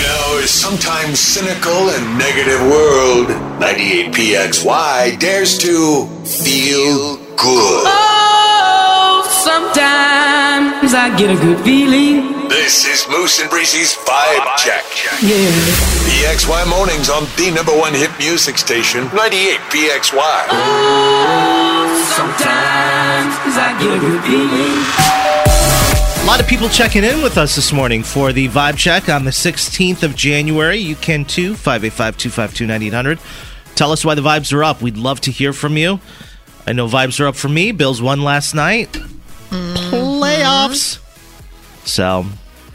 You know, sometimes cynical and negative world, 98PXY dares to feel good. Oh, sometimes I get a good feeling. This is Moose and Breezy's Vibe Check. Yeah. PXY mornings on the number one hit music station, 98PXY. Oh, sometimes I get a good feeling. A lot of people checking in with us this morning for the vibe check on the 16th of January. You can too, 585 252 9800. Tell us why the vibes are up. We'd love to hear from you. I know vibes are up for me. Bills won last night. Mm-hmm. Playoffs. So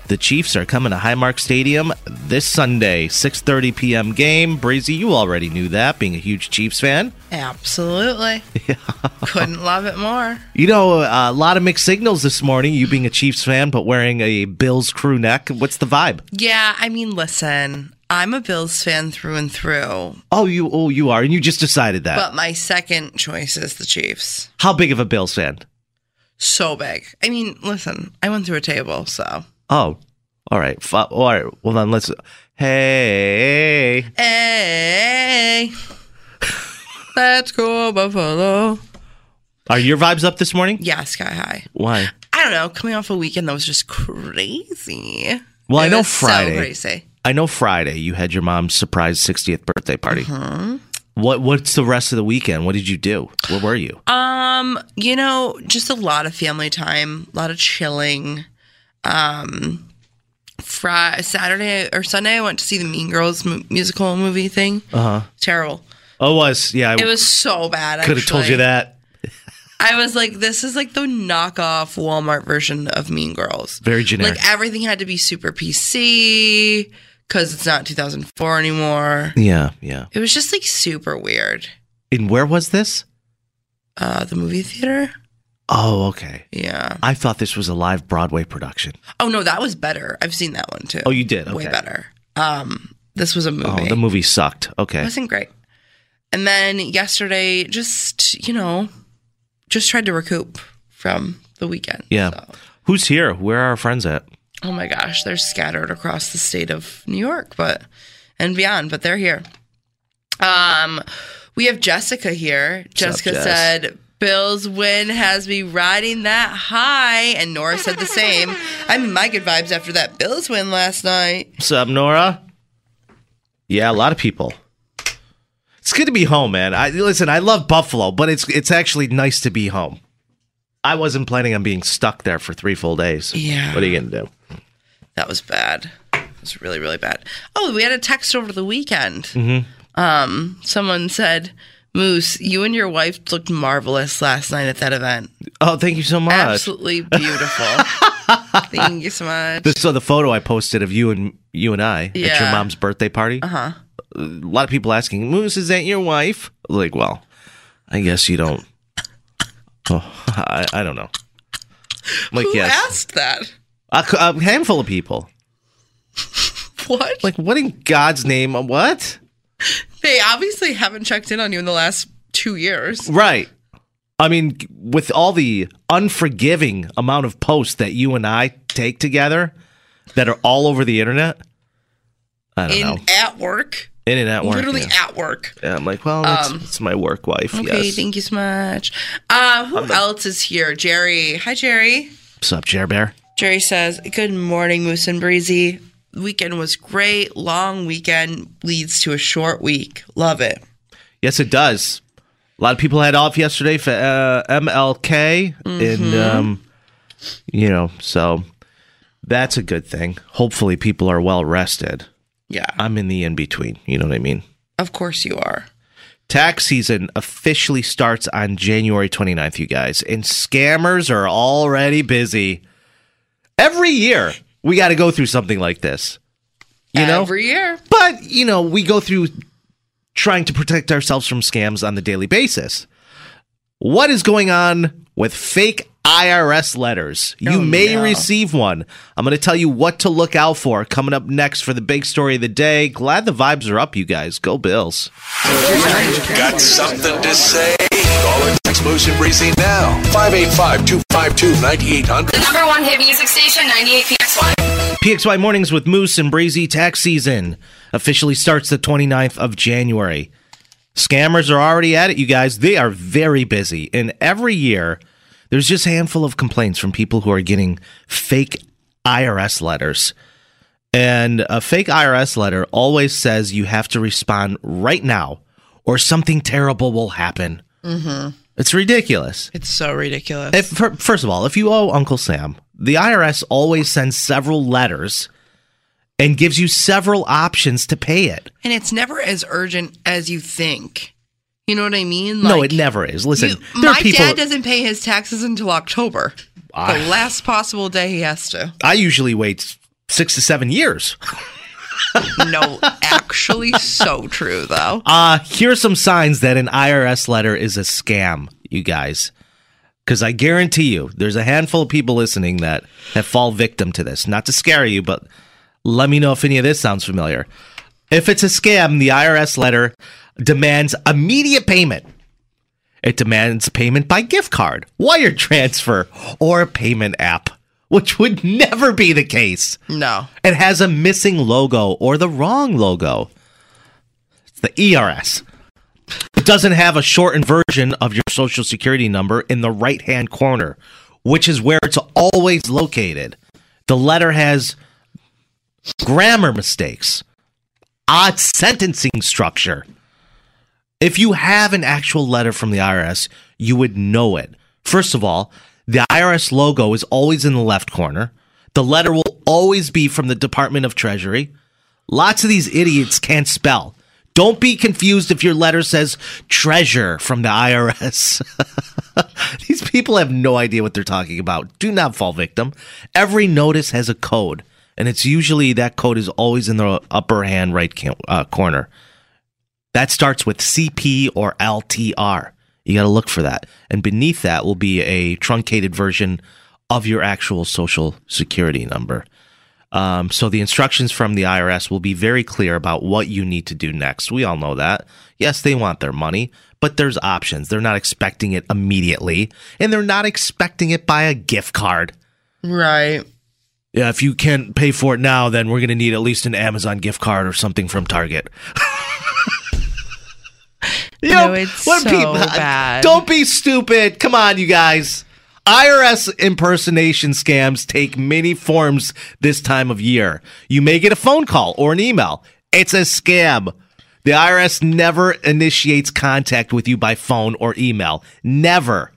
the Chiefs are coming to Highmark Stadium this Sunday, 6:30 p.m. game. Breezy, you already knew that, being a huge Chiefs fan. Absolutely. Couldn't love it more. You know, a lot of mixed signals this morning. You being a Chiefs fan, but wearing a Bills crew neck. What's the vibe? Yeah, I mean, listen, I'm a Bills fan through and through, Oh, you oh you are, and you just decided that. but my second choice is the Chiefs. How big of a Bills fan? So big. I mean, listen, I went through a table, so. Oh, all right. F- all right. Well, then let's. Hey, Hey, let's go Buffalo. are your vibes up this morning? Yeah, sky high. Why? I don't know, coming off a weekend that was just crazy. Well, I know so Friday. crazy. I know Friday you had your mom's surprise 60th birthday party. Mm-hmm. What What's the rest of the weekend? What did you do? Where were you? Um, you know, just a lot of family time, a lot of chilling. Um, Friday, Saturday or Sunday, I went to see the Mean Girls mu- musical movie thing. Uh huh. Terrible. Oh, it was yeah. I It was so bad. I could have told you that. I was like, this is like the knockoff Walmart version of Mean Girls. Very generic. Like everything had to be super PC because it's not 2004 anymore. Yeah, yeah. It was just like super weird. And where was this? Uh, the movie theater. Oh, okay. Yeah. I thought this was a live Broadway production. Oh no, that was better. I've seen that one too. Oh, you did? Way better. Um, this was a movie. Oh, the movie sucked. Okay. It Okay. wasn't great. And then yesterday, just you know, just tried to recoup from the weekend. Yeah. So, Who's here? Where are our friends at? oh my gosh, they're scattered across the state of New York, but and beyond, but they're here. Um, we have Jessica here. up, Jessica Jess? said. Bill's win has me riding that high, and Nora said the same. I'm in my good vibes after that Bills win last night. What's up, Nora? Yeah, a lot of people. It's good to be home, man. I listen. I love Buffalo, but it's it's actually nice to be home. I wasn't planning on being stuck there for three full days. Yeah. What are you gonna do? That was bad. It was really, really bad. Oh, we had a text over the weekend. Mm-hmm. Um, someone said, "Moose, you and your wife looked marvelous last night at that event. Oh, thank you so much. Absolutely beautiful. Thank you so much." This so the photo I posted of you and you and I at your mom's birthday party. Uh huh. A lot of people asking, Moose, is that your wife? Like, well, I guess you don't. Oh, I, I don't know. I'm like, Who yes, asked that? a, a handful of people. What? Like, what in God's name? What? They obviously haven't checked in on you in the last two years. Right. I mean, with all the unforgiving amount of posts that you and I take together that are all over the internet, I don't In know. at work, In and out work. literally yeah. at work. Yeah, I'm like, well, it's, Um, that's my work wife. Okay, yes. thank you so much. Uh, who else is here? Jerry. Hi, Jerry. What's up, Jer Bear? Jerry says, Good morning, Moose and Breezy. Weekend was great. Long weekend leads to a short week. Love it. Yes, it does. A lot of people had off yesterday for uh, MLK, and um, you know, so that's a good thing. Hopefully, people are well rested. Yeah. I'm in the in between. You know what I mean? Of course you are. Tax season officially starts on January 29th, you guys, and scammers are already busy. Every year, we got to go through something like this. You know? Every year. But, you know, we go through trying to protect ourselves from scams on the daily basis. What is going on with fake IRS letters? You Oh, may no. receive one. I'm going to tell you what to look out for coming up next for the big story of the day. Glad the vibes are up, you guys. Go Bills. Got something to say? Call or text Moose and Breezy now. 585-252-9800. The number one hit music station, 98PXY. PXY Mornings with Moose and Breezy tax season officially starts the 29th of January. Scammers are already at it, you guys. They are very busy. And every year, there's just a handful of complaints from people who are getting fake IRS letters. And a fake IRS letter always says you have to respond right now or something terrible will happen. Mm-hmm. It's ridiculous. It's so ridiculous. If, first of all, if you owe Uncle Sam, the IRS always sends several letters and gives you several options to pay it. and it's never as urgent as you think. You know what I mean? no, it never is. Listen, you- my people. dad doesn't pay his taxes until October. Ah. the last possible day he has to. I usually wait six to seven years. No, actually, so true though. Uh, here's some signs that an IRS letter is a scam, you guys. Because I guarantee you, there's a handful of people listening that have fall victim to this. Not to scare you, but let me know if any of this sounds familiar. If it's a scam, the IRS letter demands immediate payment. It demands payment by gift card, wire transfer, or payment app, which would never be the case. No, It has a missing logo or the wrong logo. It's the ERS. It doesn't have a shortened version of your social security number in the right hand corner, which is where it's always located. The letter has grammar mistakes, odd sentencing structure. If you have an actual letter from the IRS, you would know it. First of all, the IRS logo is always in the left corner. The letter will always be from the Department of Treasury. Lots of these idiots can't spell. Don't be confused if your letter says treasure from the IRS. These people have no idea what they're talking about. Do not fall victim. Every notice has a code, and it's usually that code is always in the upper hand right uh, corner. That starts with CP or LTR. You got to look for that. And beneath that will be a truncated version of your actual social security number. Um, so the instructions from the IRS will be very clear about what you need to do next. We all know that. Yes, they want their money, but there's options. They're not expecting it immediately, and they're not expecting it by a gift card. right. Yeah, if you can't pay for it now, then we're going to need at least an Amazon gift card or something from Target. you No, it's so bad. Don't be stupid. Come on, you guys. IRS impersonation scams take many forms this time of year. You may get a phone call or an email. It's a scam. The IRS never initiates contact with you by phone or email. Never.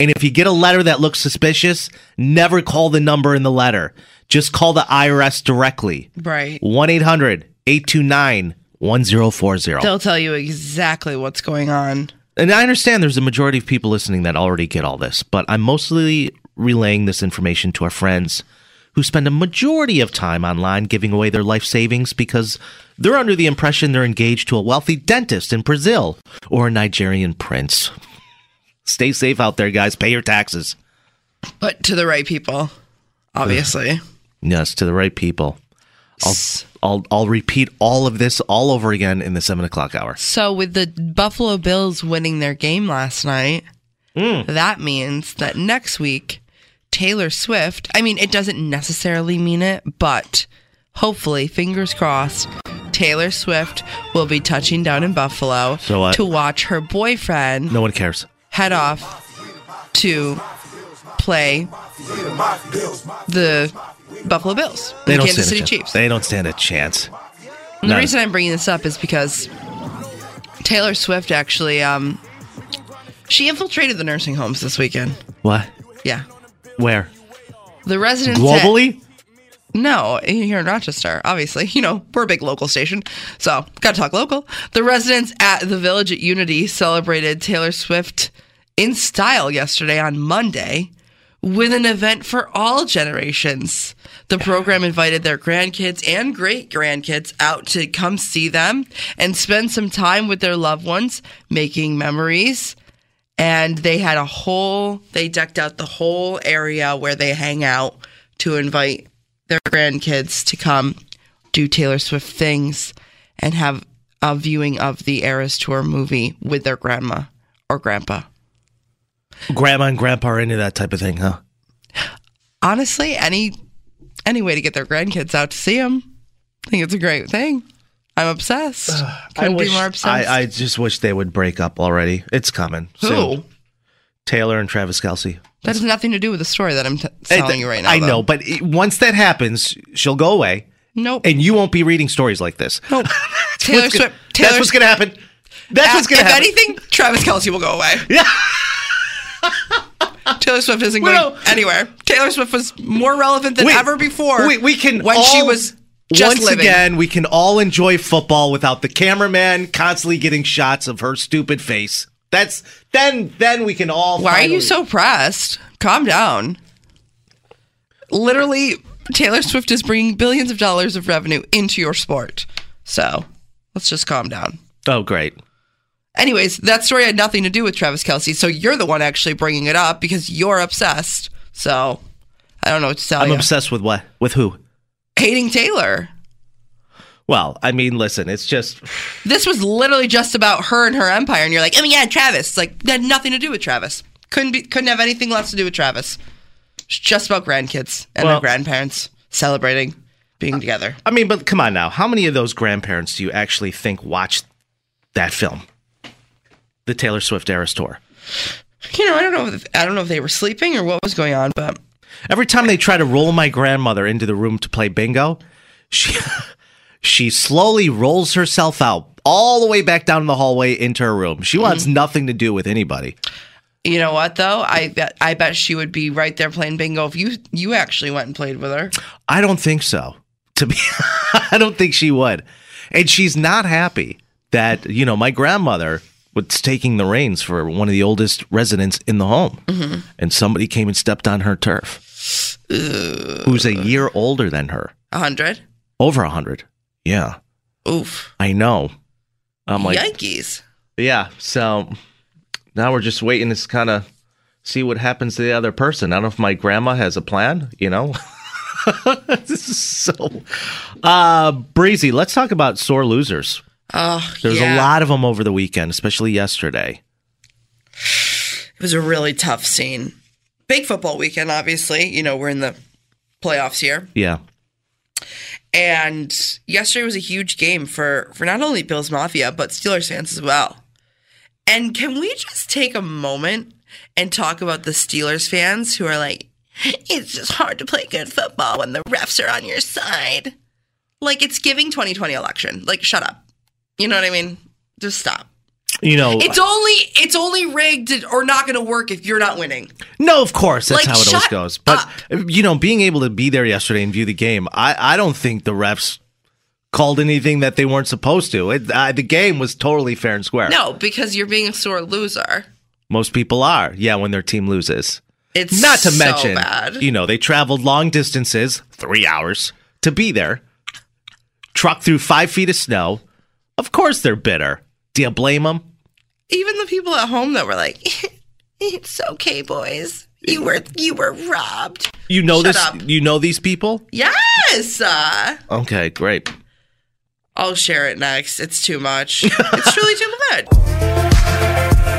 And if you get a letter that looks suspicious, never call the number in the letter. Just call the IRS directly. Right. 1 800 829 1040. They'll tell you exactly what's going on. And I understand there's a majority of people listening that already get all this, but I'm mostly relaying this information to our friends who spend a majority of time online giving away their life savings because they're under the impression they're engaged to a wealthy dentist in Brazil or a Nigerian prince. Stay safe out there, guys. Pay your taxes. But to the right people, obviously. Yes, to the right people. I'll, I'll, I'll repeat all of this all over again in the seven o'clock hour. So, with the Buffalo Bills winning their game last night, hmm. that means that next week, Taylor Swift, I mean, it doesn't necessarily mean it, but hopefully, fingers crossed, Taylor Swift will be touching down in Buffalo So to watch her boyfriend No one cares. head off to play the Buffalo Bills, They the don't Kansas stand City. Chiefs. They don't stand a chance. And the reason I'm bringing this up is because Taylor Swift actually, um, she infiltrated the nursing homes this weekend. What? Yeah, Where? the residents at- Globally? No, here in Rochester, obviously. You know, we're a big local station, so gotta talk local. The residents at the Village at Unity celebrated Taylor Swift in style yesterday on Monday with an event for all generations. The program invited their grandkids and great grandkids out to come see them and spend some time with their loved ones, making memories. And they had a whole, they decked out the whole area where they hang out to invite their grandkids to come do Taylor Swift things and have a viewing of the Eras Tour movie with their grandma or grandpa. Grandma and grandpa are into that type of thing, huh? Honestly, any any way to get their grandkids out to see them, I think it's a great thing. I'm obsessed. Couldn't be more obsessed. I, I just wish they would break up already. It's coming. Who? soon. Taylor and Travis Kelce. That has nothing to do with the story that I'm t- telling th- you right now. I though. know, but it, once that happens, she'll go away, Nope. and you won't be reading stories like this. nope. Taylor Swift. Taylor that's what's going to happen. That's what's going to happen. if anything, Travis Kelce will go away. Yeah. Taylor Swift isn't going Well- anywhere. Taylor Swift was more relevant than We- ever before. We, we can when all, she was just once living. again we can all enjoy football without the cameraman constantly getting shots of her stupid face. That's then then we can all. Why are you so pressed? Calm down. Literally, Taylor Swift is bringing billions of dollars of revenue into your sport. So let's just calm down. Oh, great. Anyways, that story had nothing to do with Travis Kelce. So you're the one actually bringing it up because you're obsessed. So I don't know what to tell I'm you. obsessed with what? With who? Hating Taylor. Well, I mean, listen, it's just This was literally just about her and her empire, and you're like, oh yeah, Travis. Like that had nothing to do with Travis. Couldn't be, couldn't have anything less to do with Travis. It's just about grandkids and Well- their grandparents celebrating being together. I mean, but come on now. How many of those grandparents do you actually think watched that film? The Taylor Swift Eras Tour. You know, I don't know. If, I don't know if they were sleeping or what was going on, but Every time they try to roll my grandmother into the room to play bingo, she she slowly rolls herself out all the way back down the hallway into her room. She wants mm-hmm. nothing to do with anybody. you know what though? I bet I bet she would be right there playing bingo if you you actually went and played with her. I don't think so. To be I don't think she would. And she's not happy that, you know, my grandmother was taking the reins for one of the oldest residents in the home. And somebody came and stepped on her turf. Who's a year older than her. A hundred. Over a hundred. Yeah. Oof. I know. I'm like Yankees. Yeah. So now we're just waiting to kind of see what happens to the other person. I don't know if my grandma has a plan, you know? this is so uh breezy. Let's talk about sore losers. Oh, There's yeah. a lot of them over the weekend, especially yesterday. It was a really tough scene. Big football weekend, obviously. You know, we're in the playoffs here. Yeah. And yesterday was a huge game for for not only Bills Mafia but Steelers fans as well. And can we just take a moment and talk about the Steelers fans who are like, it's just hard to play good football when the refs are on your side. Like it's giving 2020 election. Like shut up. You know what I mean? Just stop. You know, It's only it's only rigged or not going to work if you're not winning. no, of course, that's Like, how it always goes. But up. you know, being able to be there yesterday and view the game, I I don't think the refs called anything that they weren't supposed to. It, uh, the game was totally fair and square. No, because you're being a sore loser. Most people are. Yeah, when their team loses. It's Not to so mention, bad. you know, they traveled long distances, three hours, to be there, trucked through five feet of snow. Of course they're bitter. Do you blame them? even the people at home that were like, "It's okay, boys. You were you were robbed." You know Shut this. up. You know these people. Yes. Uh, Okay, great. I'll share it next. It's too much. it's truly too much.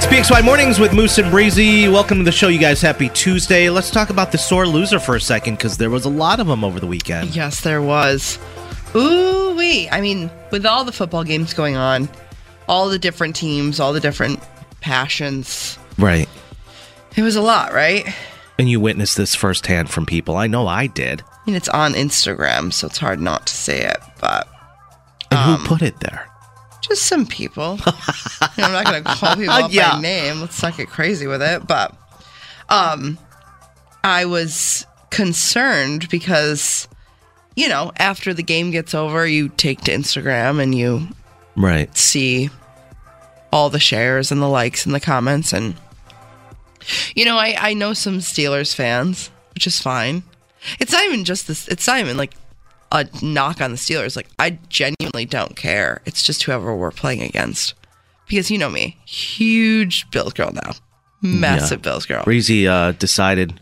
It's PXY Mornings with Moose and Breezy. Welcome to the show, you guys. Happy Tuesday. Let's talk about the sore loser for a second because there was a lot of them over the weekend. Yes, there was. Ooh wee. I mean, with all the football games going on, all the different teams, all the different passions, Right. it was a lot, right? And you witnessed this firsthand from people. I know I did. mean, it's on Instagram, so it's hard not to say it, but And Um, who put it there? just some people. I'm not going to call people out Yeah. by name. Let's not get crazy with it. But um, I was concerned because, you know, after the game gets over, you take to Instagram and you Right. see all the shares and the likes and the comments. And, you know, I, I know some Steelers fans, which is fine. It's not even just this, it's not even like a knock on the Steelers. Like, I genuinely don't care. It's just whoever we're playing against. Because you know me, huge Bills girl now. Massive Bills girl. Breezy uh, decided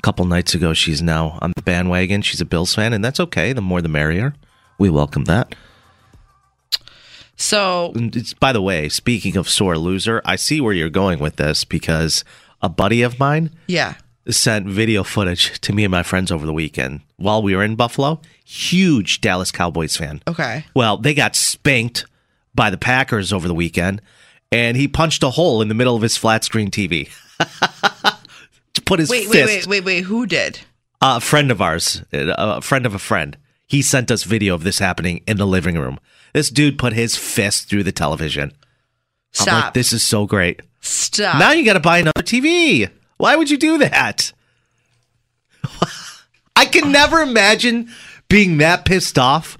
a couple nights ago she's now on the bandwagon. She's a Bills fan, and that's okay. The more the merrier. We welcome that. So, it's, by the way, speaking of sore loser, I see where you're going with this because a buddy of mine yeah. sent video footage to me and my friends over the weekend while we were in Buffalo. Huge Dallas Cowboys fan. Okay. Well, they got spanked by the Packers over the weekend, and he punched a hole in the middle of his flat screen TV. put his Wait, fist. wait, wait, wait, wait. Who did? A friend of ours, uh, a friend of a friend, he sent us video of this happening in the living room. This dude put his fist through the television. I'm Stop. like, this is so great. Stop. Now you got to buy another TV. Why would you do that? I can never imagine being that pissed off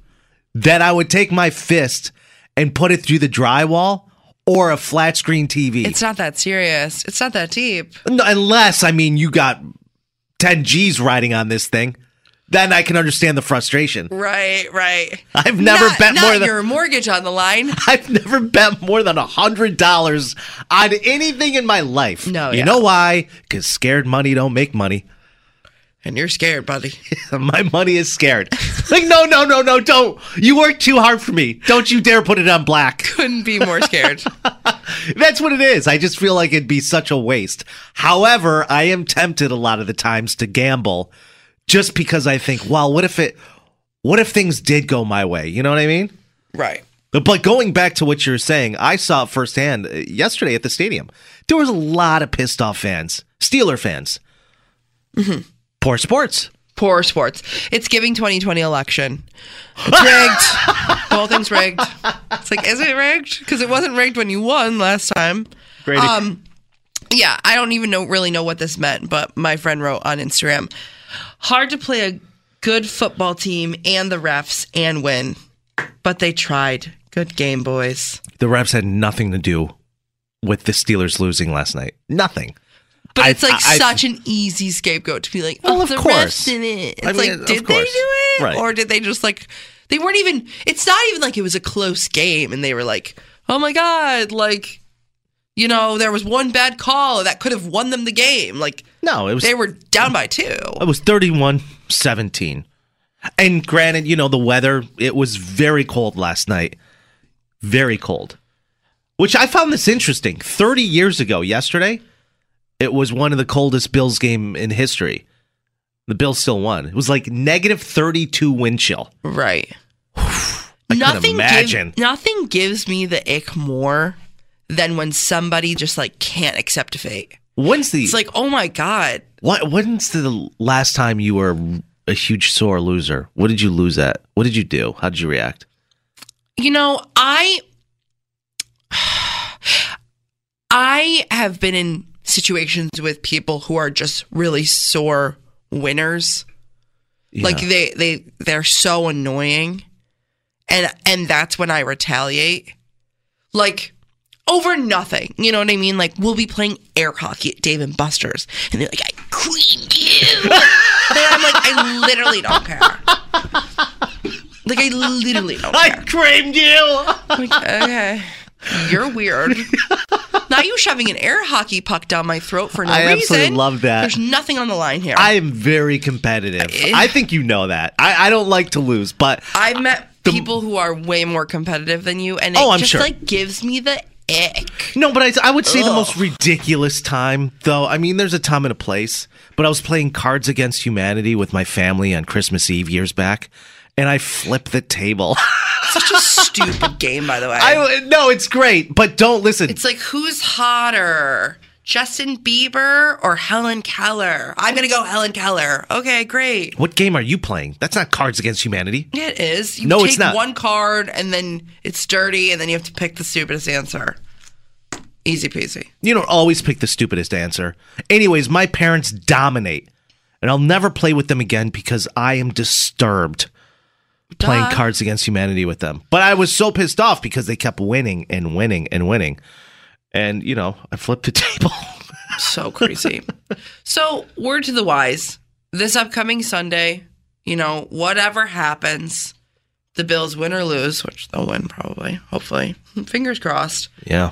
that I would take my fist and put it through the drywall or a flat screen TV. it's not that serious. It's not that deep. No, unless, I mean, you got 10 G's riding on this thing. Then I can understand the frustration. Right, right. I've never not, bet not more than your mortgage on the line. I've never bet more than a hundred dollars on anything in my life. No, you yeah. know why? Because scared money don't make money. And you're scared, buddy. my money is scared. Like, no, no, no, no, don't. You work too hard for me. Don't you dare put it on black. Couldn't be more scared. That's what it is. I just feel like it'd be such a waste. However, I am tempted a lot of the times to gamble just because I think, well, what if it, what if things did go my way? You know what I mean? right. But going back to what you're saying, I saw it firsthand uh, yesterday at the stadium. There was a lot of pissed off fans, Steeler fans. Poor sports. Poor sports. It's giving 2020 election. It's rigged. the whole thing's rigged. It's like, is it rigged? Because it wasn't rigged when you won last time. Grady. Um, yeah, I don't even know really know what this meant, but my friend wrote on Instagram, hard to play a good football team and the refs and win, but they tried. Good game, boys. the refs had nothing to do with the Steelers losing last night. Nothing. But I- it's like I- such an easy scapegoat to be like, Well, oh, of the course. in it. It's I mean, like, of did they do it? Right. Or did they just like, they weren't even, it's not even like it was a close game and they were like, oh my God, like, you know, there was one bad call that could have won them the game. Like, No, it was they were down by two. it was 31-17. And granted, you know, the weather, it was very cold last night. Very cold. Which I found this interesting. 30 years ago yesterday, it was one of the coldest Bills game in history. The Bills still won. It was like negative 32 wind chill. Right. I nothing imagine. Give, nothing gives me the ick more than when somebody just like can't accept a fate. When's the It's like, oh my God. what when's the last time you were a huge sore loser? What did you lose at? What did you do? How did you react? You know, I I have been in situations with people who are just really sore winners. Like they they they're so annoying. And and that's when I retaliate. Like over nothing. You know what I mean? Like we'll be playing air hockey at Dave and Buster's and they're like, I creamed you. and I'm like, I literally don't care. Like I literally don't care. I creamed you. Like, okay. You're weird. Not you shoving an air hockey puck down my throat for no I reason. absolutely love that. There's nothing on the line here. I am very competitive. I think you know that. I, I don't like to lose, but I've met people who are way more competitive than you, and it Oh, I'm just sure. like gives me the ick. no, but I, I would say the most ridiculous time, though. I mean, there's a time and a place, but I was playing Cards Against Humanity with my family on Christmas Eve years back, and I flipped the table. Such a stupid game, by the way. I no, it's great, but don't listen. it's like who's hotter, Justin Bieber or Helen Keller? I'm going to go Helen Keller. Okay, great. What game are you playing? That's not Cards Against Humanity. Yeah, it is. You No, take it's not. one card and then it's dirty and then you have to pick the stupidest answer. Easy peasy. You don't always pick the stupidest answer. Anyways, my parents dominate, and I'll never play with them again because I am disturbed playing Duh. Cards Against Humanity with them. But I was so pissed off because they kept winning and winning and winning. And, you know, I flipped the table. So crazy. so, word to the wise this upcoming Sunday, you know, whatever happens, the Bills win or lose, which they'll win probably, hopefully. Fingers crossed. yeah.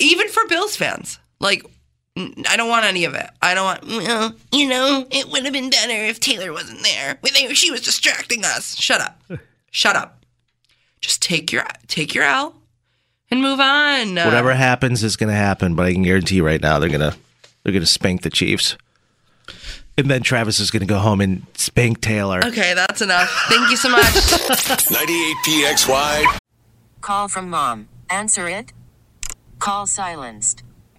Even for Bills fans. Like, I don't want any of it. I don't want, well, you know, it would have been better if Taylor wasn't there. We think she was distracting us. Shut up. Shut up. Just take your take your L and move on. Uh, Whatever happens is going to happen, but I can guarantee you right now they're going to they're going to spank the Chiefs. And then Travis is going to go home and spank Taylor. Okay, that's enough. Thank you so much. 98PXY. Call from mom. Answer it. Call silenced.